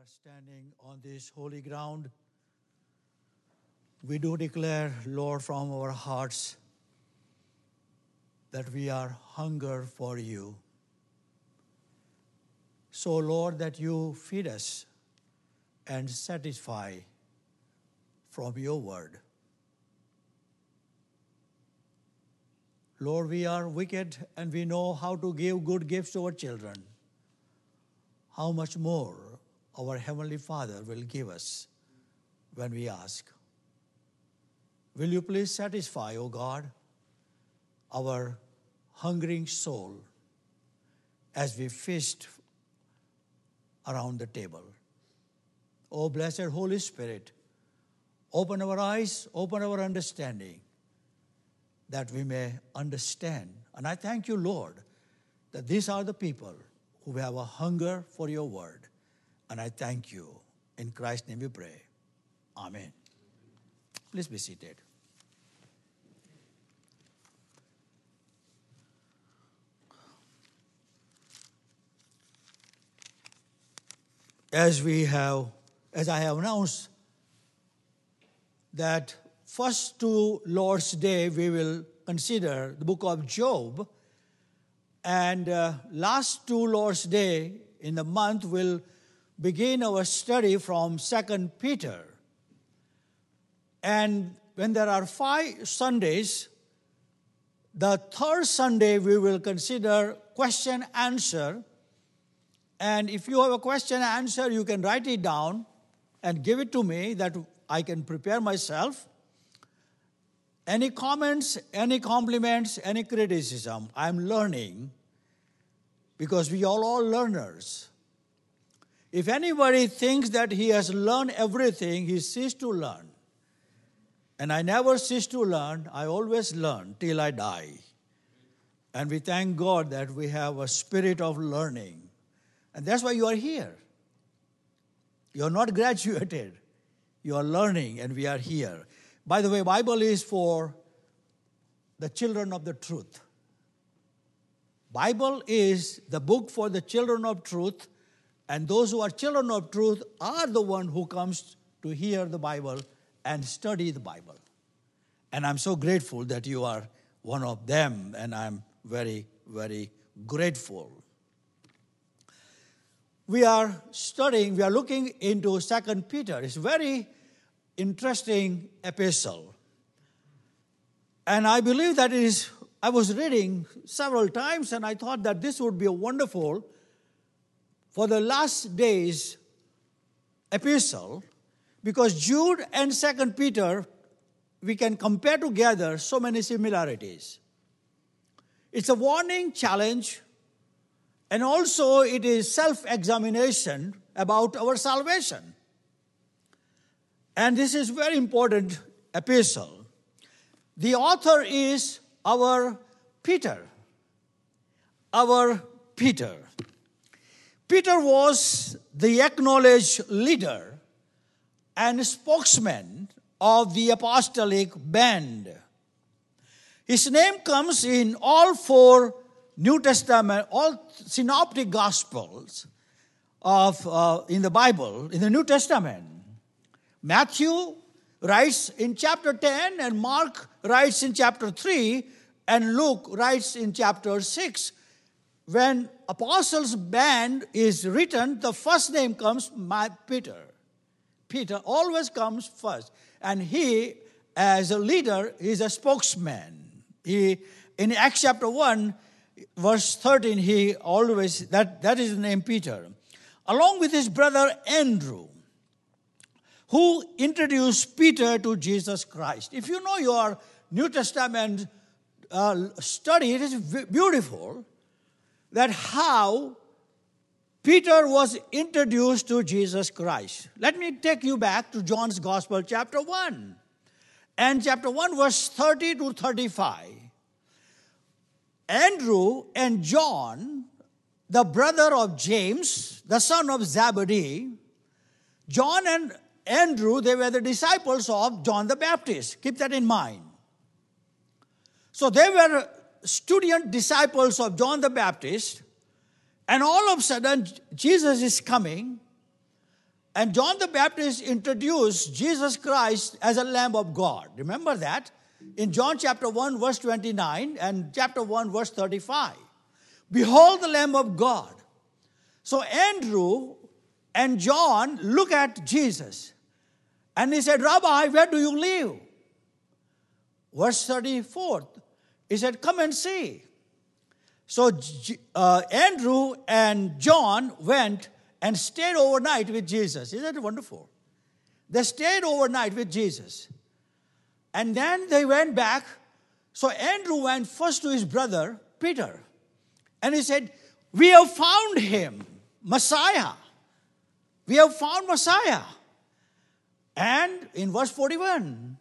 are standing on this holy ground, we do declare, Lord, from our hearts that we are hunger for you. So, Lord, that you feed us and satisfy from your word. Lord, we are wicked and we know how to give good gifts to our children. How much more our Heavenly Father will give us when we ask. Will you please satisfy, O God, our hungering soul as we feast around the table? O blessed Holy Spirit, open our eyes, open our understanding, that we may understand. And I thank you, Lord, that these are the people who have a hunger for your word. And I thank you. In Christ's name we pray. Amen. Please be seated. As we have, as I have announced, that first two Lord's Day we will consider the book of Job, and uh, last two Lord's Day in the month will begin our study from Second Peter. And when there are five Sundays, the third Sunday we will consider question answer. And if you have a question answer, you can write it down and give it to me that I can prepare myself. Any comments, any compliments, any criticism, I'm learning because we are all learners. If anybody thinks that he has learned everything, he ceased to learn. And I never cease to learn, I always learn till I die. And we thank God that we have a spirit of learning. And that's why you are here. You're not graduated. You are learning and we are here. By the way, Bible is for the children of the truth. Bible is the book for the children of truth and those who are children of truth are the one who comes to hear the Bible and study the Bible. And I'm so grateful that you are one of them, and I'm very, very grateful. We are studying, we are looking into Second Peter. It's very interesting epistle. And I believe that is, I was reading several times, and I thought that this would be a wonderful for the last days epistle because Jude and Second Peter we can compare together so many similarities. It's a warning challenge and also it is self-examination about our salvation. And this is very important epistle. The author is our Peter. Our Peter. Peter was the acknowledged leader and spokesman of the apostolic band. His name comes in all four New Testament, all synoptic gospels of uh, in the Bible, in the New Testament. Matthew writes in chapter 10, and Mark writes in chapter 3, and Luke writes in chapter 6 when apostles band is written, the first name comes my Peter. Peter always comes first. And he, as a leader, is a spokesman. He, in Acts chapter 1, verse 13, he always, that, that is the name Peter. Along with his brother Andrew, who introduced Peter to Jesus Christ. If you know your New Testament uh, study, it is beautiful that how Peter was introduced to Jesus Christ. Let me take you back to John's Gospel, chapter 1, and chapter 1, verse 30 to 35. Andrew and John, the brother of James, the son of Zebedee, John and Andrew, they were the disciples of John the Baptist. Keep that in mind. So they were student disciples of John the Baptist, and all of a sudden Jesus is coming, And John the Baptist introduced Jesus Christ as a Lamb of God. Remember that? In John chapter 1, verse 29 and chapter 1, verse 35. Behold the Lamb of God. So Andrew and John look at Jesus and he said, Rabbi, where do you live? Verse 34, he said, Come and see. So uh, Andrew and John went and stayed overnight with Jesus. Isn't that wonderful? They stayed overnight with Jesus. And then they went back. So Andrew went first to his brother, Peter. And he said, We have found him, Messiah. We have found Messiah. And in verse 41,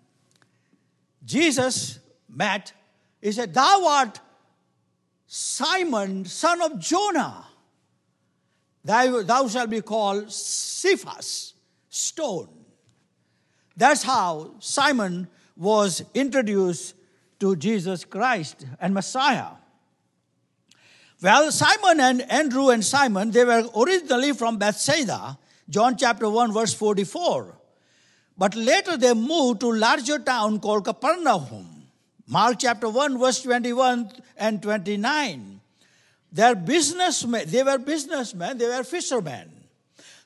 Jesus met, he said, Thou art Simon, son of Jonah. Thou, thou shalt be called Cephas, stone. That's how Simon was introduced to Jesus Christ and Messiah. Well, Simon and Andrew and Simon, they were originally from Bethsaida, John chapter 1, verse 44. But later they moved to larger town called Capernaum. Mark chapter 1, verse 21 and 29. They're businessmen, they were businessmen, they were fishermen.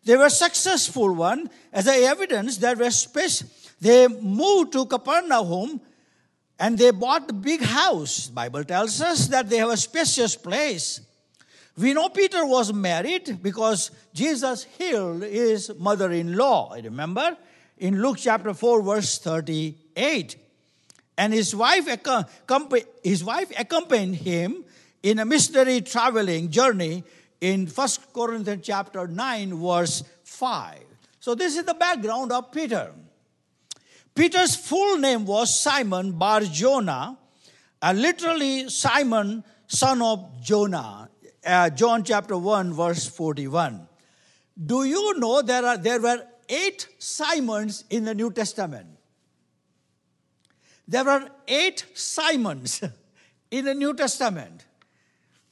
They were successful one. As a evidence, there were space. They moved to Capernaum and they bought a big house. Bible tells us that they have a spacious place. We know Peter was married because Jesus healed his mother-in-law. Remember? In Luke chapter 4, verse 38. And his wife, his wife accompanied him in a missionary traveling journey in 1 Corinthians chapter 9, verse 5. So this is the background of Peter. Peter's full name was Simon Bar Jonah, uh, literally Simon, son of Jonah. Uh, John chapter 1, verse 41. Do you know there, are, there were eight Simons in the New Testament? There are eight Simons in the New Testament.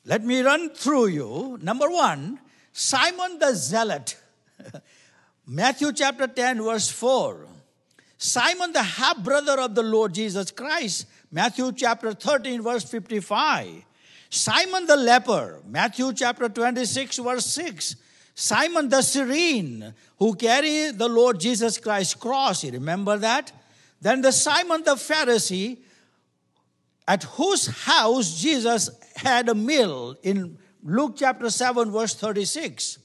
Let me run through you. Number one, Simon the Zealot. Matthew chapter 10, verse 4. Simon, the half brother of the Lord Jesus Christ, Matthew chapter 13, verse 55. Simon the leper, Matthew chapter 26, verse 6. Simon the Cyrene, who carried the Lord Jesus Christ's cross. You remember that? Then the Simon the Pharisee, at whose house Jesus had a meal in Luke chapter 7, verse 36.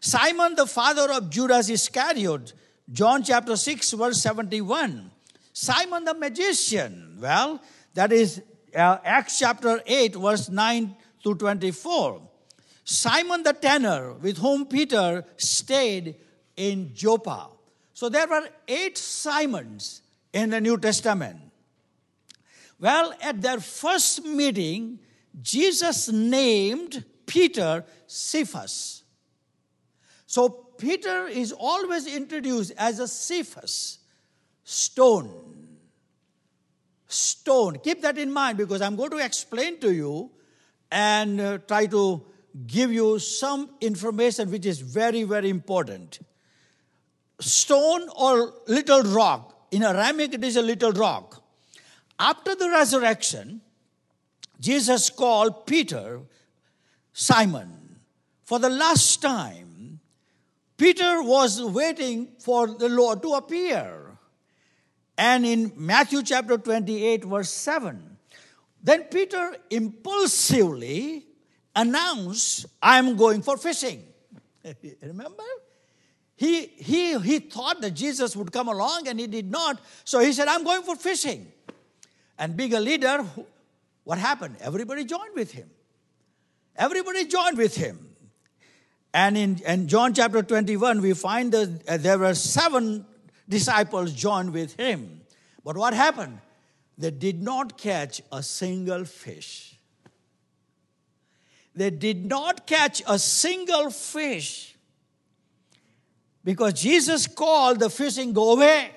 Simon the father of Judas Iscariot, John chapter 6, verse 71. Simon the magician, well, that is uh, Acts chapter 8, verse 9 to 24. Simon the tanner, with whom Peter stayed in Joppa. So there were eight Simons in the New Testament. Well, at their first meeting, Jesus named Peter Cephas. So Peter is always introduced as a Cephas, stone. Stone. Keep that in mind because I'm going to explain to you and uh, try to give you some information which is very, very important. Stone or little rock. In Aramaic, it is a little rock. After the resurrection, Jesus called Peter Simon for the last time Peter was waiting for the Lord to appear. And in Matthew chapter 28, verse 7, then Peter impulsively announced, I'm going for fishing. Remember? He, he, he thought that Jesus would come along and he did not. So he said, I'm going for fishing. And being a leader, what happened? Everybody joined with him. Everybody joined with him. And in, in John chapter 21, we find that uh, there were seven disciples joined with him. But what happened? They did not catch a single fish. They did not catch a single fish because Jesus called the fishing go away.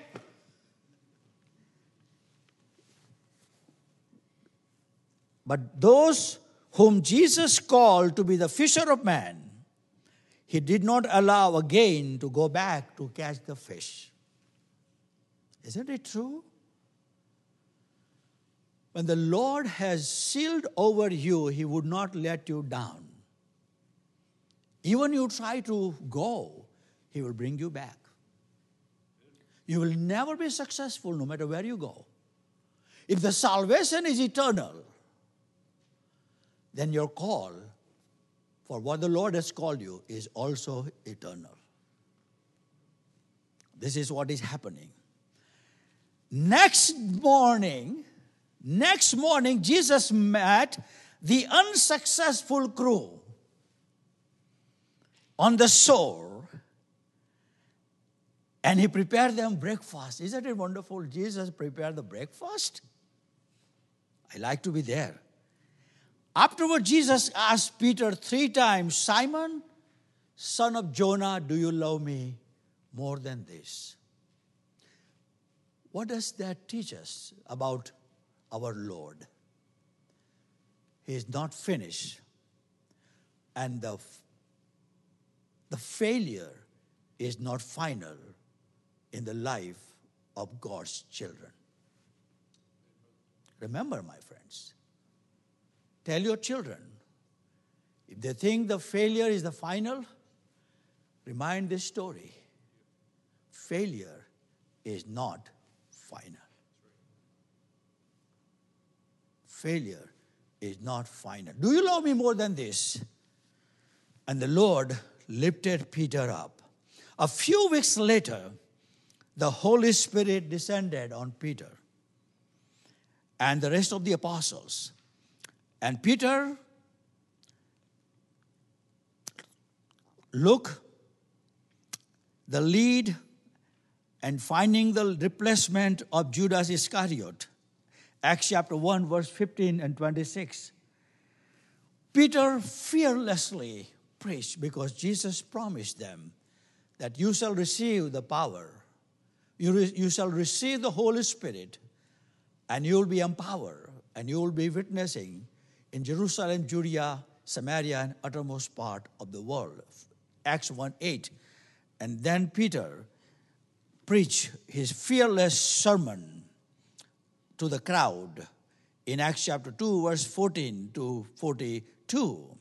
But those whom Jesus called to be the fisher of men, he did not allow again to go back to catch the fish. Isn't it true? When the Lord has sealed over you, He would not let you down. Even you try to go, He will bring you back. You will never be successful no matter where you go. If the salvation is eternal, then your call for what the Lord has called you is also eternal. This is what is happening. Next morning, next morning, Jesus met the unsuccessful crew on the shore and he prepared them breakfast. Isn't it wonderful? Jesus prepared the breakfast. I like to be there. Afterward, Jesus asked Peter three times, Simon, son of Jonah, do you love me more than this? What does that teach us about our Lord? He is not finished, and the, the failure is not final in the life of God's children. Remember, my friends, tell your children if they think the failure is the final, remind this story. Failure is not final. Failure is not final. Do you love me more than this? And the Lord lifted Peter up. A few weeks later, the Holy Spirit descended on Peter and the rest of the apostles. And Peter look the lead and finding the replacement of Judas Iscariot. Acts chapter 1, verse 15 and 26. Peter fearlessly preached because Jesus promised them that you shall receive the power, you, re- you shall receive the Holy Spirit, and you will be empowered, and you will be witnessing in Jerusalem, Judea, Samaria, and uttermost part of the world. Acts 1 8. And then Peter preach his fearless sermon to the crowd in Acts chapter 2, verse 14 to 42.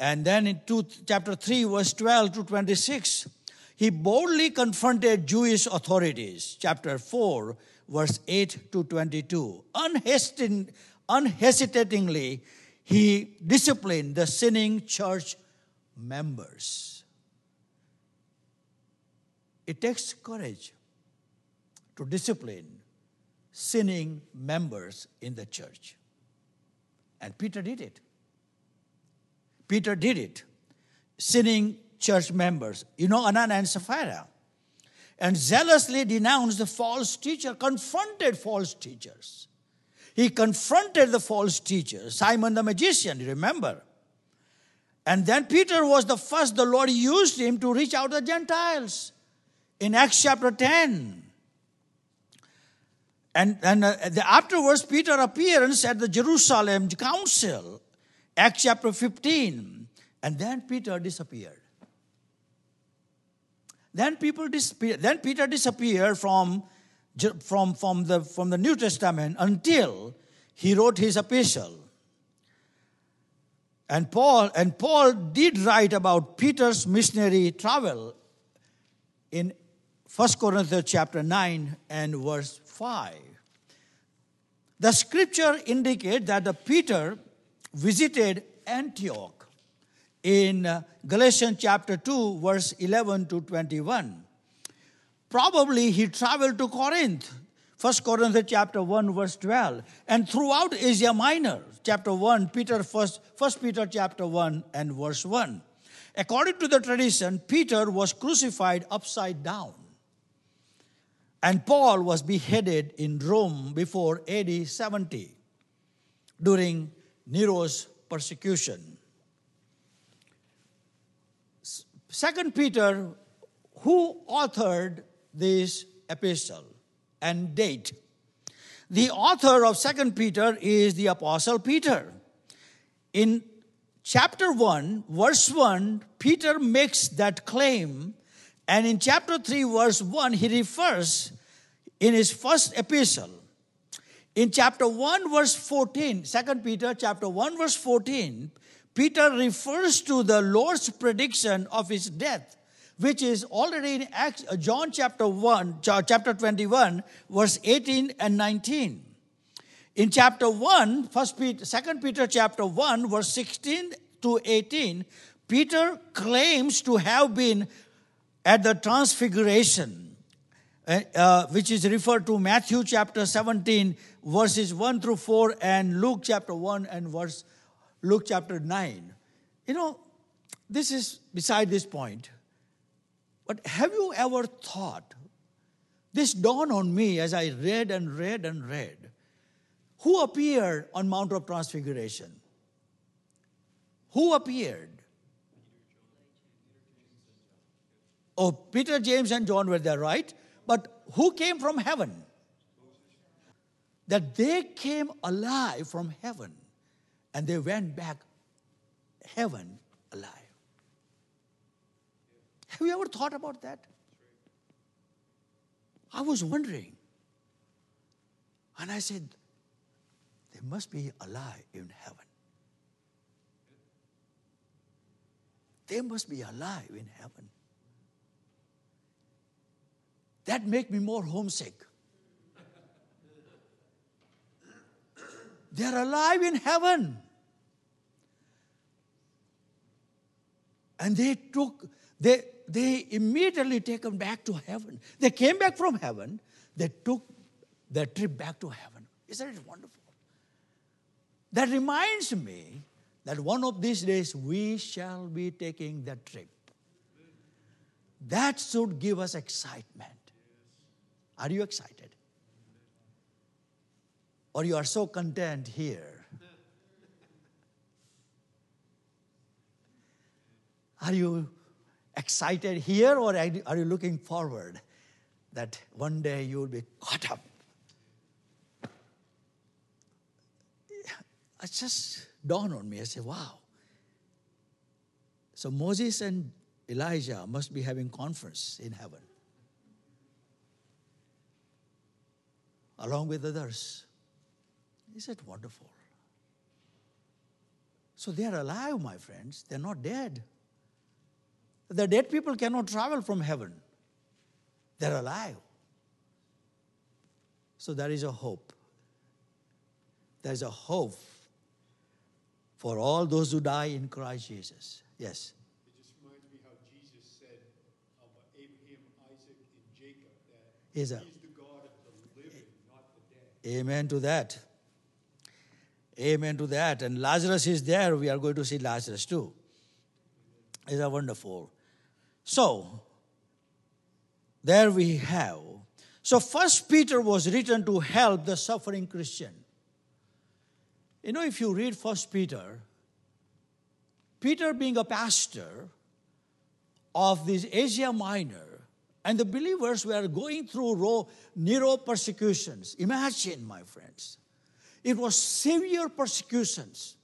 And then in two, chapter 3, verse 12 to 26, he boldly confronted Jewish authorities. Chapter 4, verse 8 to 22. Unhesitant, unhesitatingly, he disciplined the sinning church members. It takes courage to discipline sinning members in the church. And Peter did it. Peter did it. Sinning church members, you know, Anan and Sapphira, and zealously denounced the false teacher, confronted false teachers. He confronted the false teacher, Simon the magician, remember? And then Peter was the first, the Lord used him to reach out to the Gentiles in Acts chapter 10. And, and uh, the, afterwards, Peter appearance at the Jerusalem council, Acts chapter 15. And then Peter disappeared. Then people disappeared. Then Peter disappeared from, from, from, the, from the New Testament until he wrote his epistle. And Paul and Paul did write about Peter's missionary travel in 1 Corinthians chapter 9 and verse 5. The scripture indicates that the Peter visited Antioch in uh, Galatians chapter 2 verse 11 to 21. Probably he traveled to Corinth, 1 Corinthians chapter 1 verse 12, and throughout Asia Minor, chapter 1, Peter first, 1 Peter chapter 1 and verse 1. According to the tradition, Peter was crucified upside down. And Paul was beheaded in Rome before AD 70 during Nero's persecution. Second Peter, who authored this epistle and date? The author of Second Peter is the Apostle Peter. In chapter 1, verse 1, Peter makes that claim. And in chapter 3, verse 1, he refers in his first epistle. In chapter 1, verse 14, 2 Peter chapter 1, verse 14, Peter refers to the Lord's prediction of his death, which is already in Acts, uh, John chapter 1, chapter 21, verse 18 and 19. In chapter 1, first Peter, 2 Peter chapter 1, verse 16 to 18, Peter claims to have been at the transfiguration, uh, uh, which is referred to Matthew chapter 17, verses 1 through 4, and Luke chapter 1 and verse Luke chapter 9. You know, this is beside this point. But have you ever thought, this dawned on me as I read and read and read, who appeared on Mount of Transfiguration? Who appeared? Oh, Peter, James, and John were there, right? But who came from heaven? That they came alive from heaven and they went back heaven alive. Have you ever thought about that? I was wondering. And I said, they must be alive in heaven. They must be alive in heaven. That make me more homesick. They're alive in heaven. And they took, they, they immediately taken back to heaven. They came back from heaven. They took their trip back to heaven. Isn't it wonderful? That reminds me that one of these days we shall be taking that trip. That should give us excitement. Are you excited? Or you are so content here? Are you excited here or are you looking forward that one day you will be caught up it just dawned on me. I said, wow. So Moses and Elijah must be having conference in heaven. Along with others. Is it wonderful? So they are alive, my friends. They're not dead. The dead people cannot travel from heaven. They're alive. So there is a hope. There's a hope for all those who die in Christ Jesus. Yes. It just reminds me how Jesus said of Abraham, Isaac, and Jacob that He's, a, he's the God of the living, not the dead. Amen to that. Amen to that. And Lazarus is there. We are going to see Lazarus too. Is that wonderful? So, there we have. So, First Peter was written to help the suffering Christian. You know, if you read First Peter, Peter being a pastor of this Asia Minor, and the believers were going through Nero persecutions. Imagine, my friends, it was severe persecutions.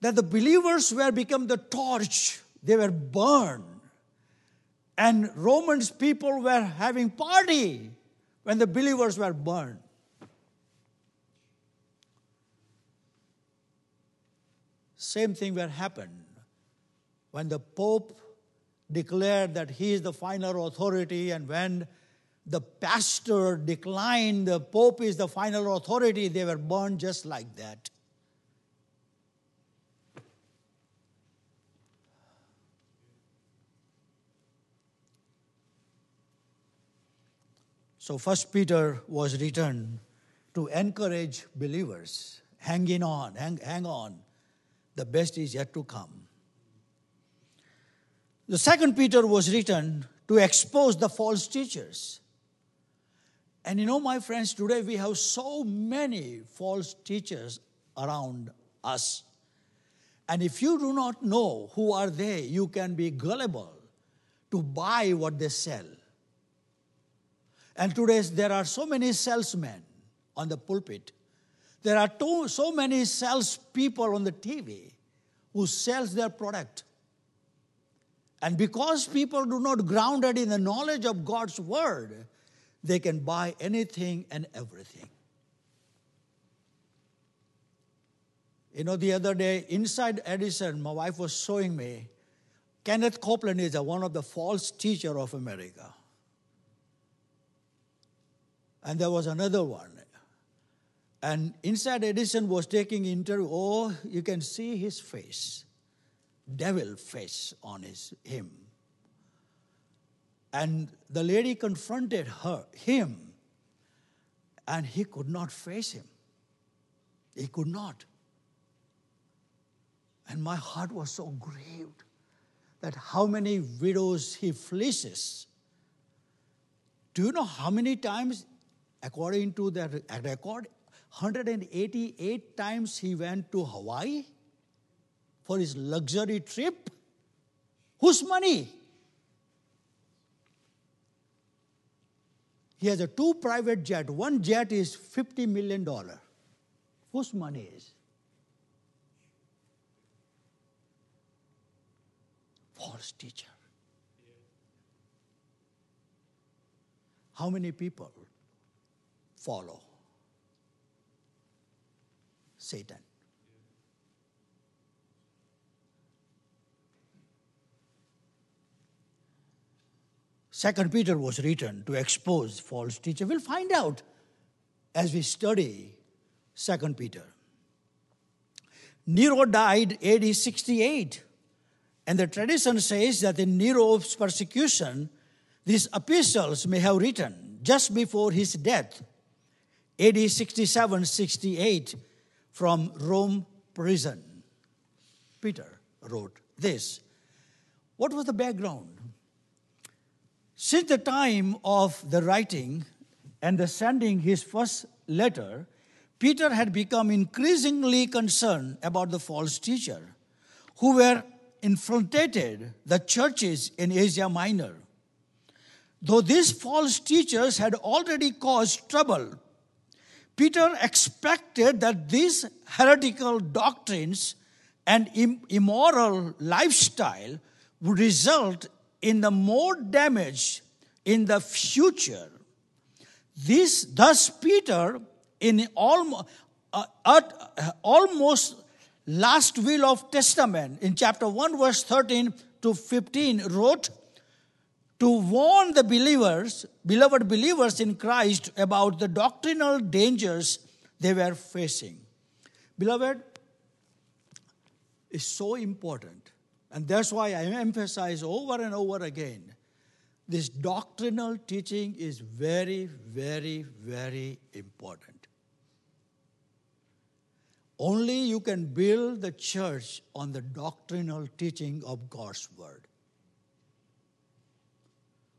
That the believers were become the torch, they were burned. And Romans people were having party when the believers were burned. Same thing will happen when the Pope declared that he is the final authority, and when the pastor declined, the Pope is the final authority, they were burned just like that. So, First Peter was written to encourage believers, hanging on, hang, hang on the best is yet to come. The second Peter was written to expose the false teachers. And you know, my friends, today we have so many false teachers around us. And if you do not know who are they, you can be gullible to buy what they sell. And today there are so many salesmen on the pulpit There are to, so many salespeople on the TV who sells their product. And because people do not grounded in the knowledge of God's word, they can buy anything and everything. You know, the other day, Inside Edition, my wife was showing me Kenneth Copeland is one of the false teacher of America. And there was another one. And Inside Edition was taking interview. Oh, you can see his face, devil face on his him. And the lady confronted her, him, and he could not face him. He could not. And my heart was so grieved that how many widows he fleeces. Do you know how many times, according to the record, 188 times he went to Hawaii for his luxury trip? Whose money? He has a two private jet. One jet is $50 million. Whose money is? false teacher. How many people follow Satan? Second Peter was written to expose false teachers. We'll find out as we study Second Peter. Nero died AD 68. And the tradition says that in Nero's persecution, these epistles may have written just before his death, AD 67 68, from Rome prison. Peter wrote this. What was the background? Since the time of the writing and the sending his first letter, Peter had become increasingly concerned about the false teacher who were infiltrated the churches in Asia Minor. Though these false teachers had already caused trouble, Peter expected that these heretical doctrines and immoral lifestyle would result in the more damage in the future. This, thus, Peter, in almost, uh, uh, almost last will of testament in chapter 1 verse 13 to 15 wrote to warn the believers beloved believers in christ about the doctrinal dangers they were facing beloved is so important and that's why i emphasize over and over again this doctrinal teaching is very very very important only you can build the church on the doctrinal teaching of God's Word.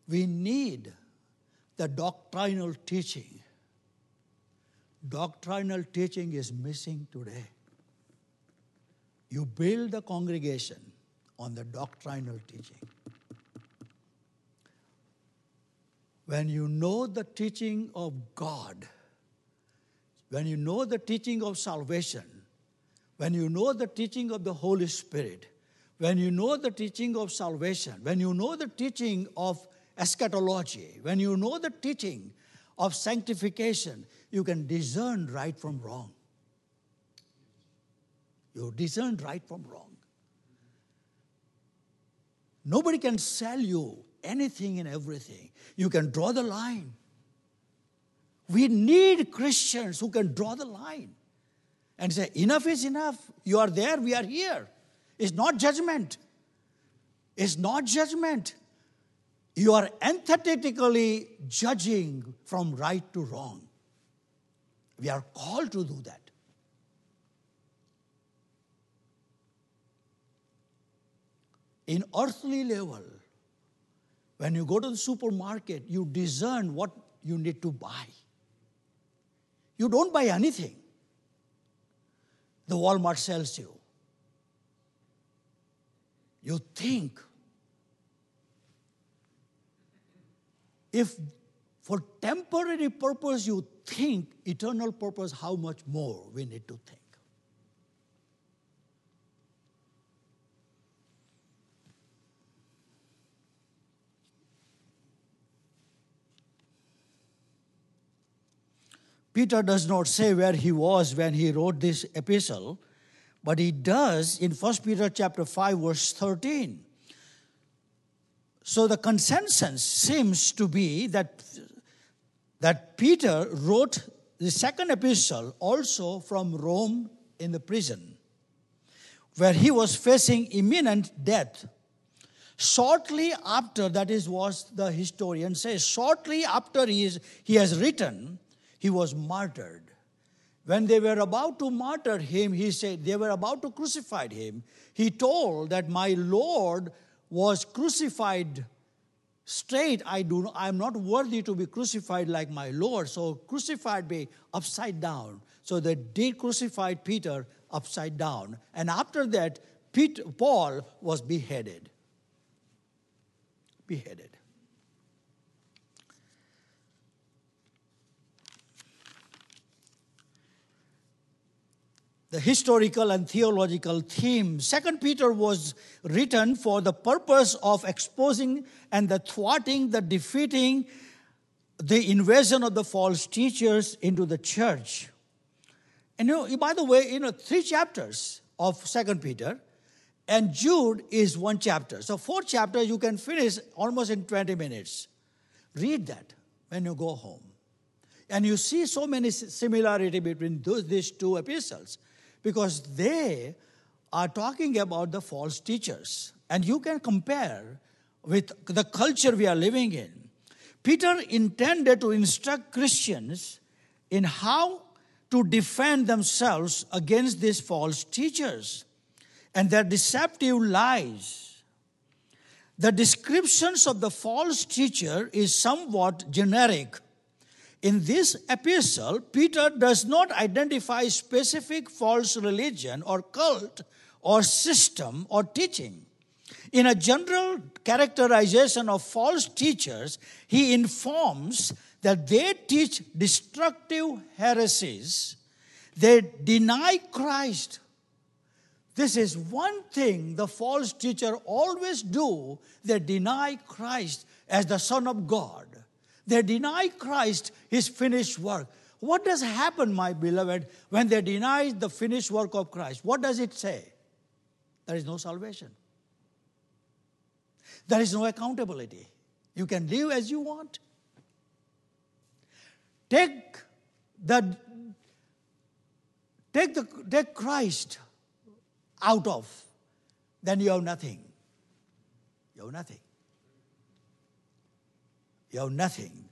We need the doctrinal teaching. Doctrinal teaching is missing today. You build the congregation on the doctrinal teaching. When you know the teaching of God, when you know the teaching of salvation, when you know the teaching of the Holy Spirit, when you know the teaching of salvation, when you know the teaching of eschatology, when you know the teaching of sanctification, you can discern right from wrong. You discern right from wrong. Nobody can sell you anything and everything. You can draw the line. We need Christians who can draw the line and say, enough is enough. You are there, we are here. It's not judgment. It's not judgment. You are antithetically judging from right to wrong. We are called to do that. In earthly level, when you go to the supermarket, you discern what you need to buy. You don't buy anything. The Walmart sells you. You think if For temporary purpose, you think eternal purpose, how much more we need to think. Peter does not say where he was when he wrote this epistle, but he does in 1 Peter chapter 5 verse 13. So the consensus seems to be that that Peter wrote the second epistle also from Rome in the prison, where he was facing imminent death. Shortly after, that is what the historian says, shortly after he, is, he has written, he was martyred. When they were about to martyr him, he said, they were about to crucify him. He told that my Lord was crucified straight. I do I am not worthy to be crucified like my Lord. So crucified me upside down. So they did crucify Peter upside down. And after that, Peter, Paul was beheaded. Beheaded. The historical and theological theme. Second Peter was written for the purpose of exposing and the thwarting, the defeating the invasion of the false teachers into the church. And you know, by the way, you know, three chapters of Second Peter, and Jude is one chapter. So four chapters you can finish almost in 20 minutes. Read that when you go home. And you see so many similarity between those, these two epistles because they are talking about the false teachers. And you can compare with the culture we are living in. Peter intended to instruct Christians in how to defend themselves against these false teachers and their deceptive lies. The descriptions of the false teacher is somewhat generic in this epistle, Peter does not identify specific false religion or cult or system or teaching. In a general characterization of false teachers, he informs that they teach destructive heresies, they deny Christ. This is one thing the false teacher always do, they deny Christ as the Son of God. They deny Christ, his finished work. What does happen, my beloved, when they deny the finished work of Christ? What does it say? There is no salvation. There is no accountability. You can live as you want. Take the take the take Christ out of, then you have nothing. You have nothing. You have nothing.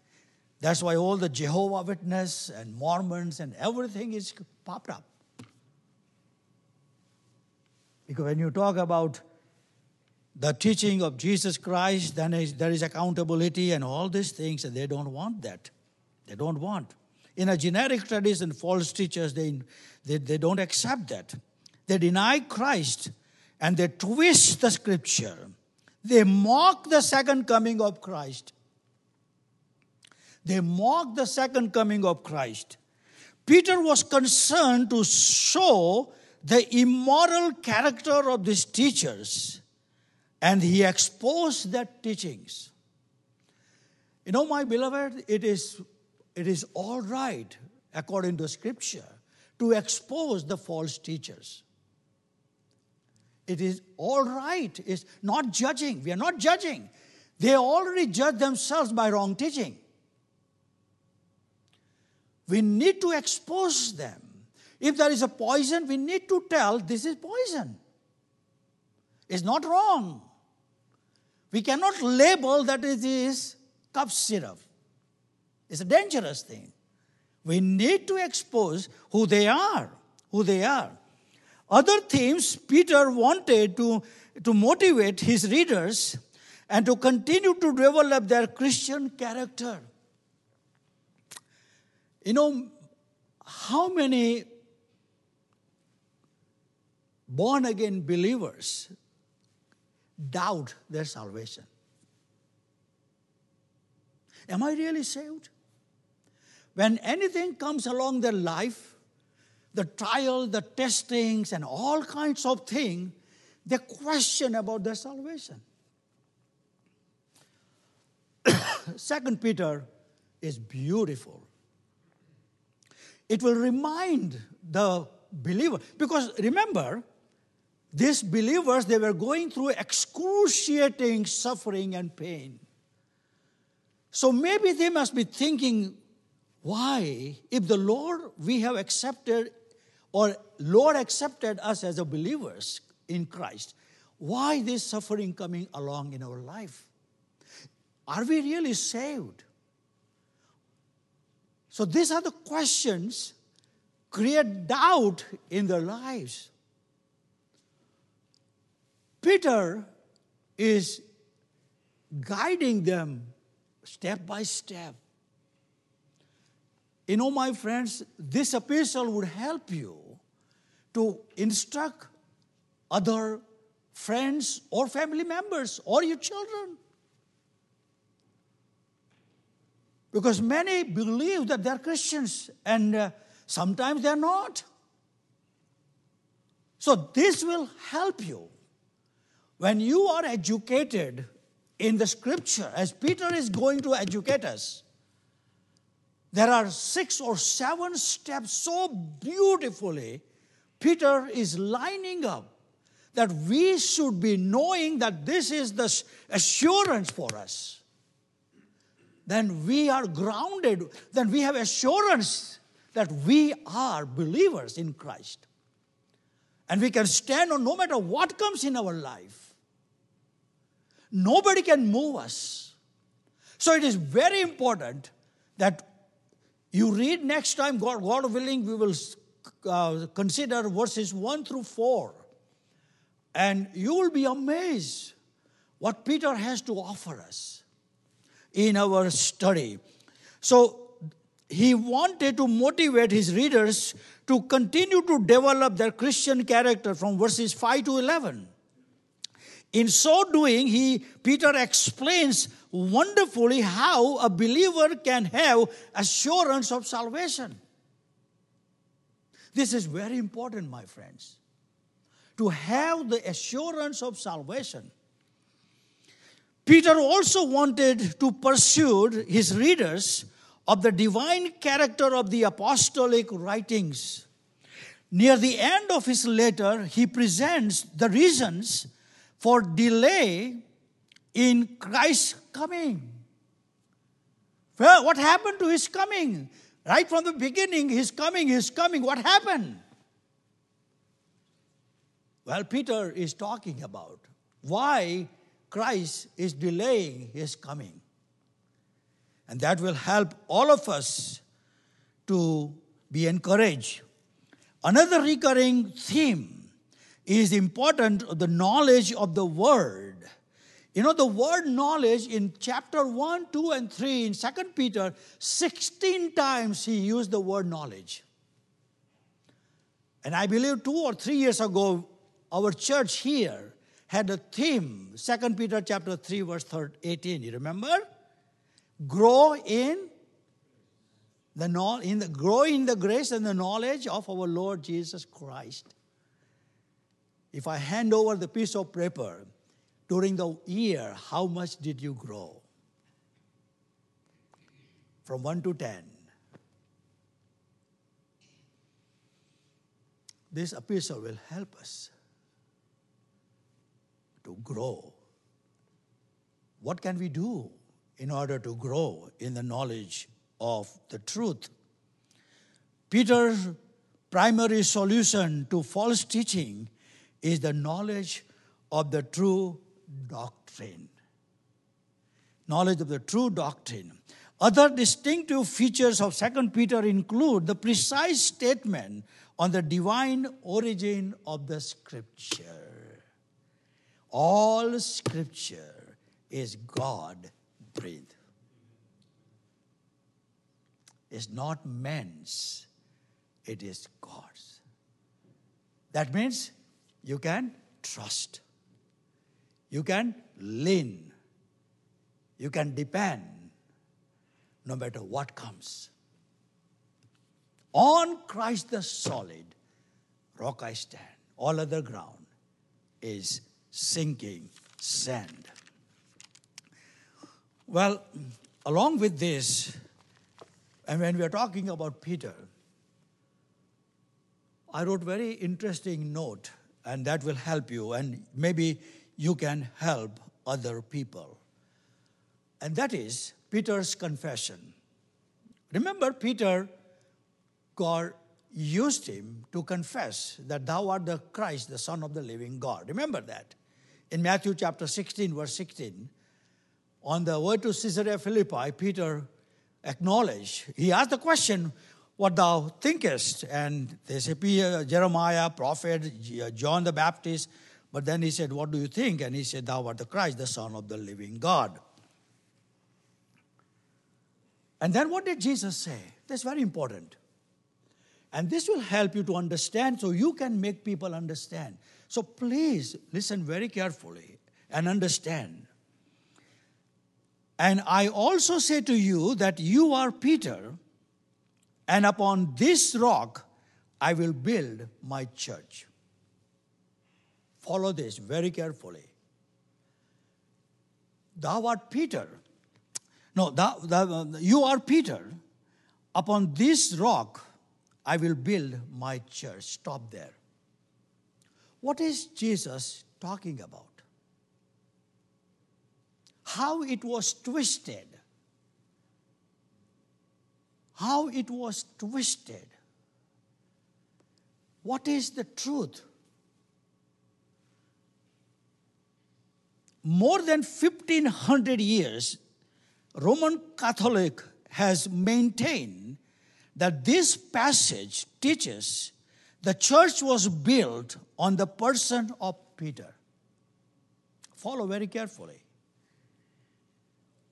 That's why all the Jehovah Witness and Mormons and everything is popped up. Because when you talk about the teaching of Jesus Christ, then there is accountability and all these things, and they don't want that. They don't want. In a generic tradition, false teachers, they, they, they don't accept that. They deny Christ and they twist the scripture. They mock the second coming of Christ. They mocked the second coming of Christ. Peter was concerned to show the immoral character of these teachers, and he exposed their teachings. You know, my beloved, it is, it is all right, according to Scripture, to expose the false teachers. It is all right. It's not judging. We are not judging. They already judge themselves by wrong teaching. We need to expose them. If there is a poison, we need to tell this is poison. It's not wrong. We cannot label that it is cough syrup. It's a dangerous thing. We need to expose who they are, who they are. Other themes Peter wanted to, to motivate his readers and to continue to develop their Christian character. You know, how many born again believers doubt their salvation? Am I really saved? When anything comes along their life, the trial, the testings, and all kinds of things, they question about their salvation. Second Peter is beautiful. It will remind the believer, because remember, these believers, they were going through excruciating suffering and pain. So maybe they must be thinking, why, if the Lord we have accepted, or Lord accepted us as a believers in Christ, why this suffering coming along in our life? Are we really saved? So these are the questions create doubt in their lives. Peter is guiding them step by step. You know, my friends, this epistle would help you to instruct other friends or family members or your children. Because many believe that they're Christians and uh, sometimes they're not. So, this will help you. When you are educated in the scripture, as Peter is going to educate us, there are six or seven steps so beautifully Peter is lining up that we should be knowing that this is the assurance for us then we are grounded, then we have assurance that we are believers in Christ. And we can stand on no matter what comes in our life. Nobody can move us. So it is very important that you read next time, God, God willing, we will uh, consider verses 1 through 4. And you will be amazed what Peter has to offer us in our study. So he wanted to motivate his readers to continue to develop their Christian character from verses 5 to 11. In so doing, he Peter explains wonderfully how a believer can have assurance of salvation. This is very important, my friends. To have the assurance of salvation. Peter also wanted to persuade his readers of the divine character of the apostolic writings. Near the end of his letter, he presents the reasons for delay in Christ's coming. Well, what happened to his coming? Right from the beginning, his coming, his coming. What happened? Well, Peter is talking about why Christ is delaying his coming. And that will help all of us to be encouraged. Another recurring theme is important of the knowledge of the word. You know, the word knowledge in chapter 1, 2, and 3 in 2 Peter, 16 times he used the word knowledge. And I believe two or three years ago, our church here had a theme, 2 Peter chapter 3, verse 18. You remember? Grow in the in the grow in the grace and the knowledge of our Lord Jesus Christ. If I hand over the piece of paper during the year, how much did you grow? From 1 to 10. This epistle will help us to grow. What can we do in order to grow in the knowledge of the truth? Peter's primary solution to false teaching is the knowledge of the true doctrine. Knowledge of the true doctrine. Other distinctive features of 2 Peter include the precise statement on the divine origin of the scripture. All scripture is God breathed. It's not man's, it is God's. That means you can trust, you can lean, you can depend, no matter what comes. On Christ the solid rock I stand. All other ground is sinking sand. Well, along with this, and when we are talking about Peter, I wrote very interesting note, and that will help you, and maybe you can help other people. And that is Peter's confession. Remember, Peter, God used him to confess that thou art the Christ, the Son of the living God. Remember that. In Matthew chapter 16, verse 16, on the word to Caesarea Philippi, Peter acknowledged, he asked the question, What thou thinkest? And they say, Jeremiah, prophet, uh, John the Baptist. But then he said, What do you think? And he said, Thou art the Christ, the Son of the living God. And then what did Jesus say? That's very important. And this will help you to understand so you can make people understand. So please listen very carefully and understand. And I also say to you that you are Peter, and upon this rock I will build my church. Follow this very carefully. Thou art Peter. No, thou, thou, you are Peter. Upon this rock I will build my church. Stop there. What is Jesus talking about? how it was twisted. How it was twisted. What is the truth? More than 1500 years, Roman Catholic has maintained that this passage teaches the church was built on the person of Peter. Follow very carefully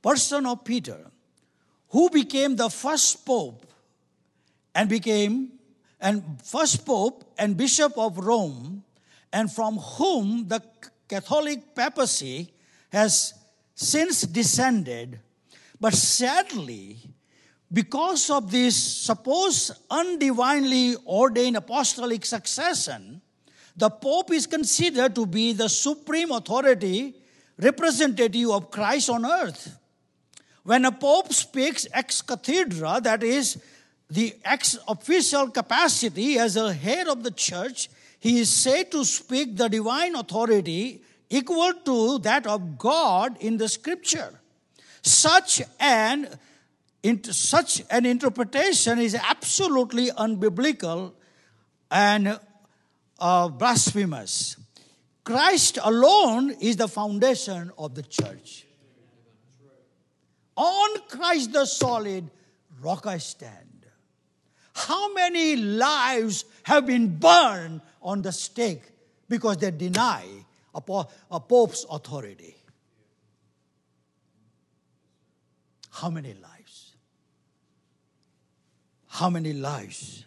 person of Peter, who became the first pope and became and first pope and bishop of Rome, and from whom the Catholic papacy has since descended. But sadly, because of this supposed undivinely ordained apostolic succession, the Pope is considered to be the supreme authority representative of Christ on earth. When a pope speaks ex cathedra, that is, the ex official capacity as a head of the church, he is said to speak the divine authority equal to that of God in the scripture. Such an such an interpretation is absolutely unbiblical and uh, blasphemous. Christ alone is the foundation of the church. On Christ the solid rock I stand. How many lives have been burned on the stake because they deny a, pope's authority? How many lives? How many lives?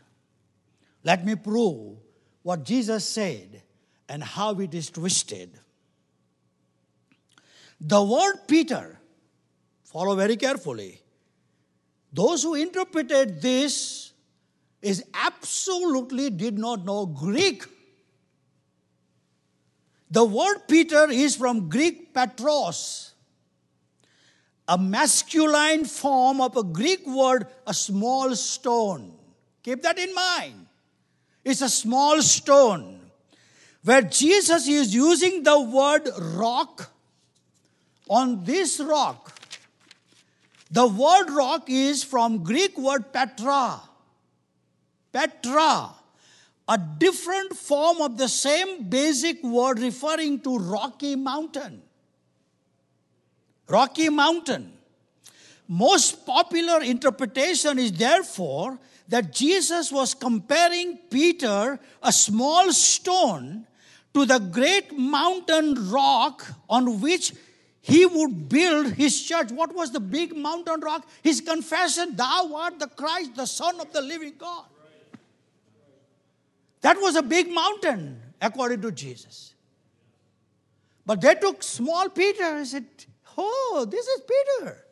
Let me prove what Jesus said and how it is twisted. The word Peter Follow very carefully. Those who interpreted this is absolutely did not know Greek. The word Peter is from Greek petros, a masculine form of a Greek word, a small stone. Keep that in mind. It's a small stone. Where Jesus is using the word rock, on this rock, the word rock is from Greek word Petra. Petra, a different form of the same basic word referring to Rocky Mountain. Rocky Mountain. Most popular interpretation is therefore that Jesus was comparing Peter, a small stone, to the great mountain rock on which he would build his church. What was the big mountain rock? His confession, Thou art the Christ, the Son of the living God. That was a big mountain, according to Jesus. But they took small Peter and said, Oh, this is Peter.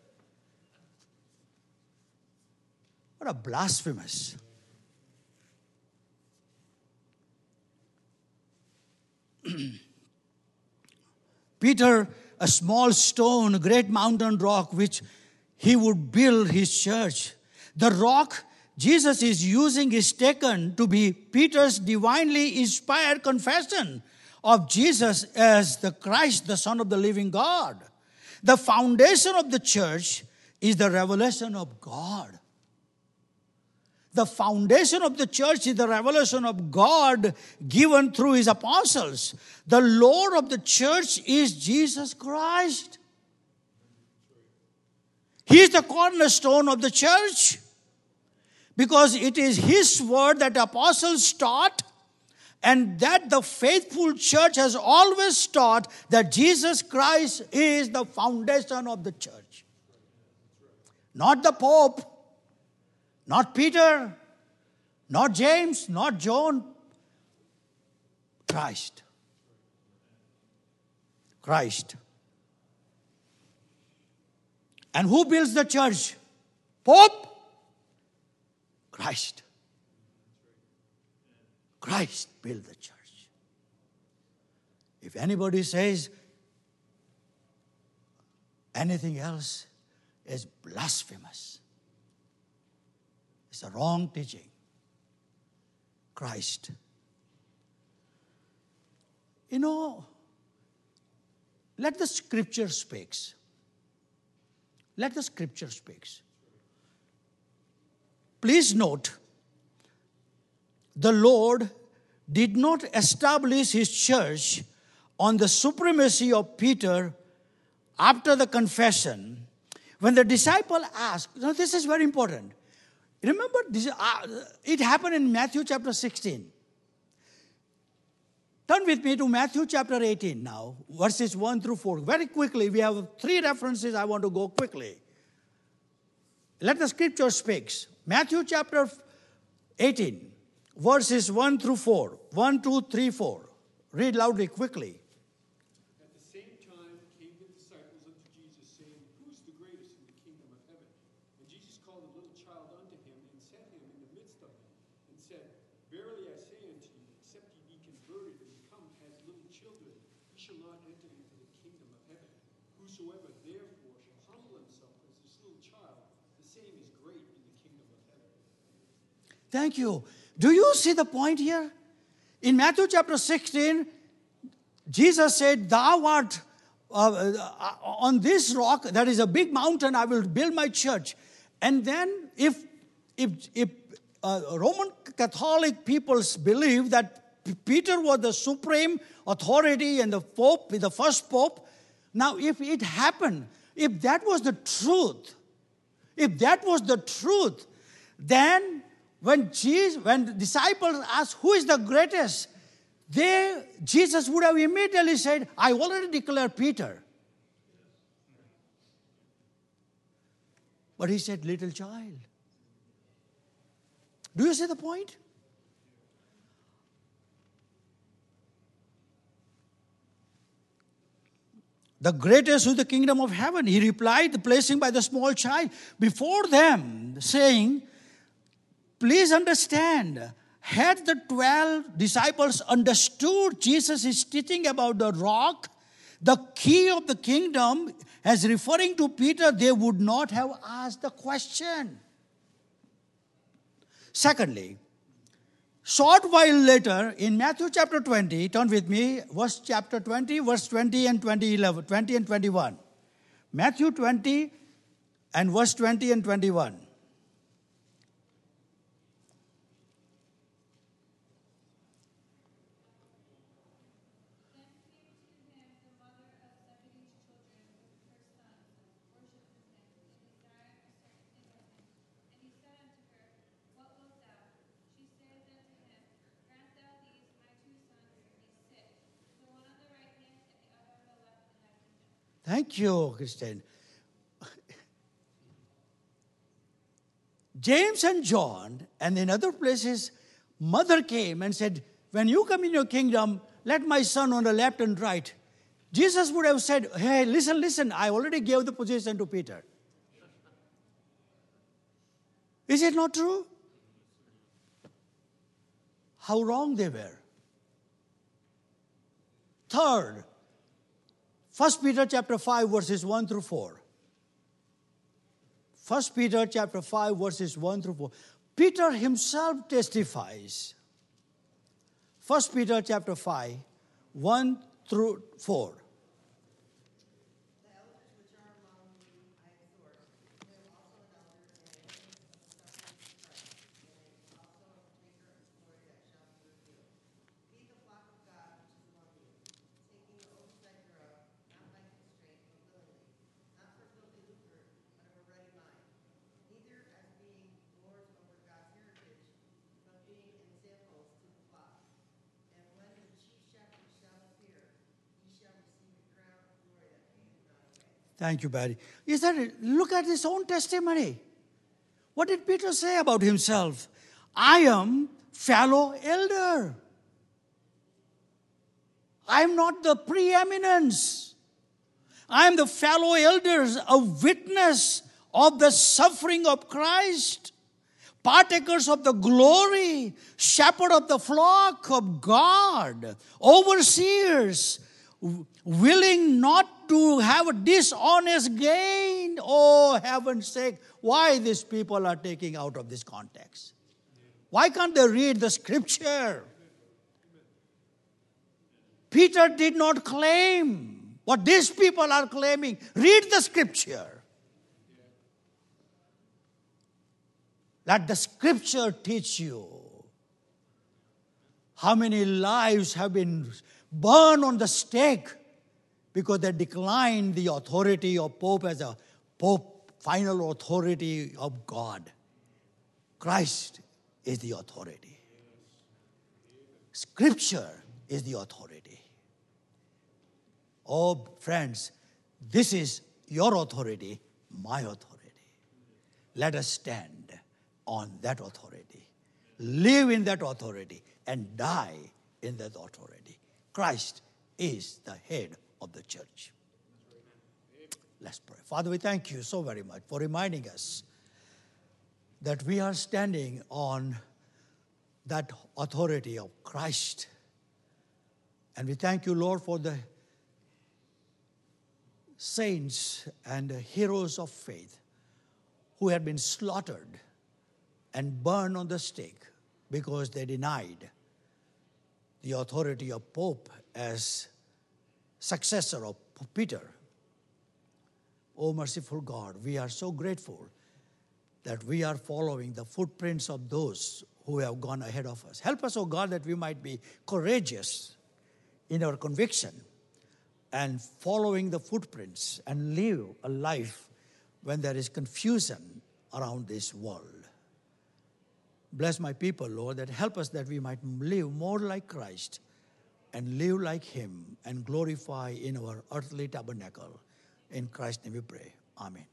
What a blasphemous. Peter, a small stone, a great mountain rock, which he would build his church. The rock Jesus is using is taken to be Peter's divinely inspired confession of Jesus as the Christ, the Son of the living God. The foundation of the church is the revelation of God. The foundation of the church is the revelation of God given through his apostles. The Lord of the church is Jesus Christ. He is the cornerstone of the church because it is his word that apostles taught and that the faithful church has always taught that Jesus Christ is the foundation of the church. Not the Pope, not Peter, not James, not John. Christ. Christ. And who builds the church? Pope? Christ. Christ built the church. If anybody says anything else is blasphemous, it's a wrong teaching. Christ. You know, let the scripture speaks. Let the scripture speaks. Please note, the Lord did not establish his church on the supremacy of Peter after the confession. When the disciple asked, now this is very important. Remember, this, uh, it happened in Matthew chapter 16. Turn with me to Matthew chapter 18 now, verses 1 through 4. Very quickly, we have three references I want to go quickly. Let the scripture speaks. Matthew chapter 18, verses 1 through 4. 1, 2, 3, 4. Read loudly, quickly. At the same time came the disciples unto Jesus, saying, Who is the greatest in the kingdom of heaven? And Jesus called a little child unto him, and set him in the midst of them, and said, Verily I say unto you, except ye be converted and become as little children, ye shall not enter into the kingdom of heaven. Whosoever therefore shall humble himself as this little child, the same is great in the kingdom of heaven. Thank you. Do you see the point here? In Matthew chapter 16, Jesus said, Thou art uh, uh, on this rock, that is a big mountain, I will build my church. And then, if, if, if uh, Roman Catholic peoples believe that Peter was the supreme authority and the Pope, the first Pope, now if it happened, if that was the truth, if that was the truth, then when Jesus, when the disciples asked who is the greatest, they Jesus would have immediately said, I already declared Peter. But he said, little child. Do you see the point? The greatest is the kingdom of heaven. He replied, placing by the small child before them, saying, Please understand, had the 12 disciples understood Jesus is teaching about the rock, the key of the kingdom, as referring to Peter, they would not have asked the question. Secondly, short while later in Matthew chapter 20, turn with me, verse chapter 20, verse 20 and 20, 11, 20 and 21. Matthew 20 and verse 20 and 21. Then came to him the mother of Zebedee's children with her sons, worshipped him, and desired a certain thing of him. And he said unto her, What wilt thou? She saith unto him, Grant thou these my two sons may sit, the one on the right hand and the other on the left in thy kingdom. Thank you, Christian. James and John, and in other places, mother came and said, When you come in your kingdom, let my son on the left and right. Jesus would have said, Hey, listen, listen, I already gave the position to Peter. Is it not true? How wrong they were. Third, 1 Peter chapter 5 verses 1 through 4. 1 Peter chapter 5 verses 1 through 4. Peter himself testifies. 1 Peter chapter 5 1 through 4. The elders which are among you I exhort, them also an elder and a witness of the sufferings of Christ, and a- also a partaker of the glory that shall be revealed. Feed the flock of God which is among you, taking oversight thereof, not by constraint, but willingly, not for filthy lucre, but of a ready mind, neither as being lords over God's heritage, but being examples to the flock. And when the chief shepherd shall appear, ye shall receive a crown of glory that fadeth not away. Thank you, Barry. That it? Look at his own testimony. What did Peter say about himself? I am fellow elder. I am not the preeminence. I am the fellow elders, a witness of the suffering of Christ, partakers of the glory, shepherd of the flock of God, overseers, willing not to have a dishonest gain. Oh, heaven's sake, why these people are taking out of this context? Why can't they read the scripture? Peter did not claim what these people are claiming. Read the scripture. Let the scripture teach you how many lives have been burned on the stake because they declined the authority of Pope as a Pope, final authority of God. Christ is the authority. Scripture is the authority. Oh, friends, this is your authority, my authority. Let us stand on that authority, live in that authority, and die in that authority. Christ is the head of the church. Let's pray. Father, we thank you so very much for reminding us that we are standing on that authority of Christ. And we thank you, Lord, for the saints and heroes of faith who had been slaughtered and burned on the stake because they denied the authority of Pope as successor of Peter. O merciful God, we are so grateful that we are following the footprints of those who have gone ahead of us. Help us, O God, that we might be courageous in our conviction and following the footprints and live a life when there is confusion around this world. Bless my people, Lord, that help us that we might live more like Christ and live like Him and glorify in our earthly tabernacle. In Christ's name we pray. Amen.